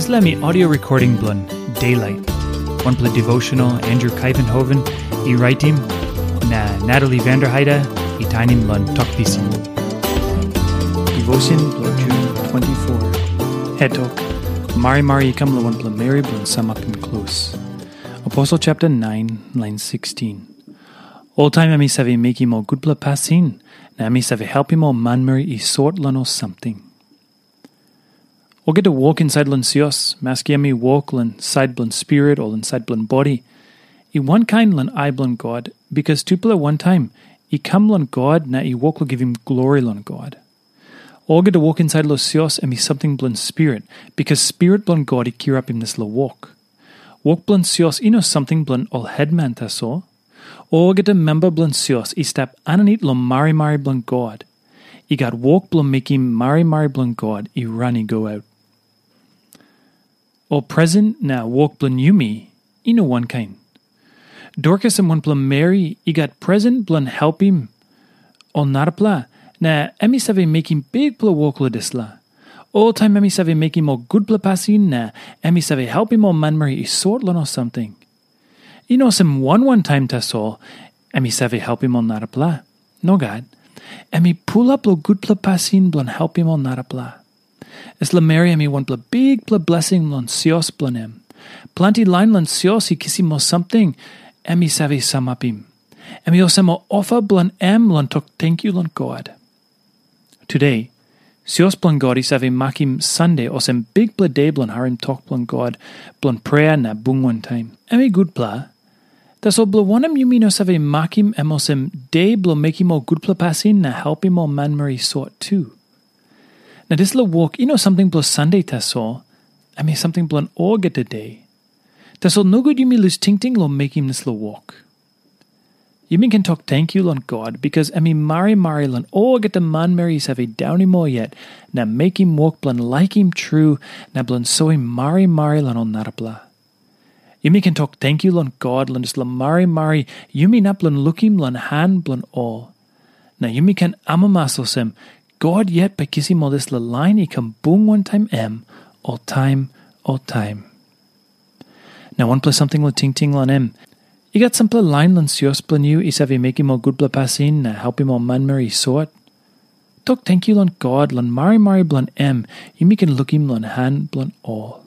Islami audio recording blun Daylight. One play devotional Andrew Kuyvenhoven, e writing na Natalie Vanderheide, e tainim blun Tok Pisin. Devotion blun June 24. Head talk. Mari Mari come one blun Mary blun sum up in close. Apostle chapter 9, line 16. All time ami save mo good bla passin, na ami all man Mary i sort lano something. Or get to walk inside lun sios, maski walk lun side blun spirit or lun side body. I one kind lun I blun God, because tupla one time, I come lun God, na I walk will give him glory lun God. Or get to walk inside lo sios and be something blun spirit, because spirit blun God I cure up in this lo walk. Walk blun sios ino something blun all headman ta so. Or get to member blun sios I step ananit lo mari mari blun God. I got walk blun making mari mari blun God I run go out. Or present na walk blun yumi, ino one kind. Dorcas and one blun Mary, I got present blun help him. O narapla, na emi save making big pla walk disla. All time emi save making more good pla passin na emi save help him more manmari i sort lon or something. Know some one one time ta so, emi save help him on narapla. No God. Emi pull up lo good pla passin blun help him on narapla. Es la Mary mi one bla big bla blessing lon sios blanem. Planti line lon sios i kissimo something, emi savi samapim. Emi osemo offer blan em lon tok thank you lon God. Today, sios blan God i savi makim Sunday osem big bla day blan harim tok blan God blan prayer na bung one time. Emi good bla, Tas o wanam yumino save makim emosem day blo makimo good pla passin na helpimo manmari sort too. Now this little walk, you know something plus Sunday taso. I mean something blunt or get a day. Taso no good you me lose ting ting lo little walk. You mean can talk thank you lon God because I mean mari mari lon or get the man marys have a downy more yet. Na make him walk blunt like him true. Na blunt so him mari mari lon on narapla. You mean can talk thank you lon God lon la mari mari. Up lon look him lon hand blunt all. Now you mean can amamasosem God yet by kissing modest la line i come boom one time M, all time, all time. Now one plus something la ting ting lan M. You got some pla line lan sios plan you is have making more good bla passin na help him on man mary sort. Talk thank you lan God lan mari mari blan M, you can look him lan hand blan all.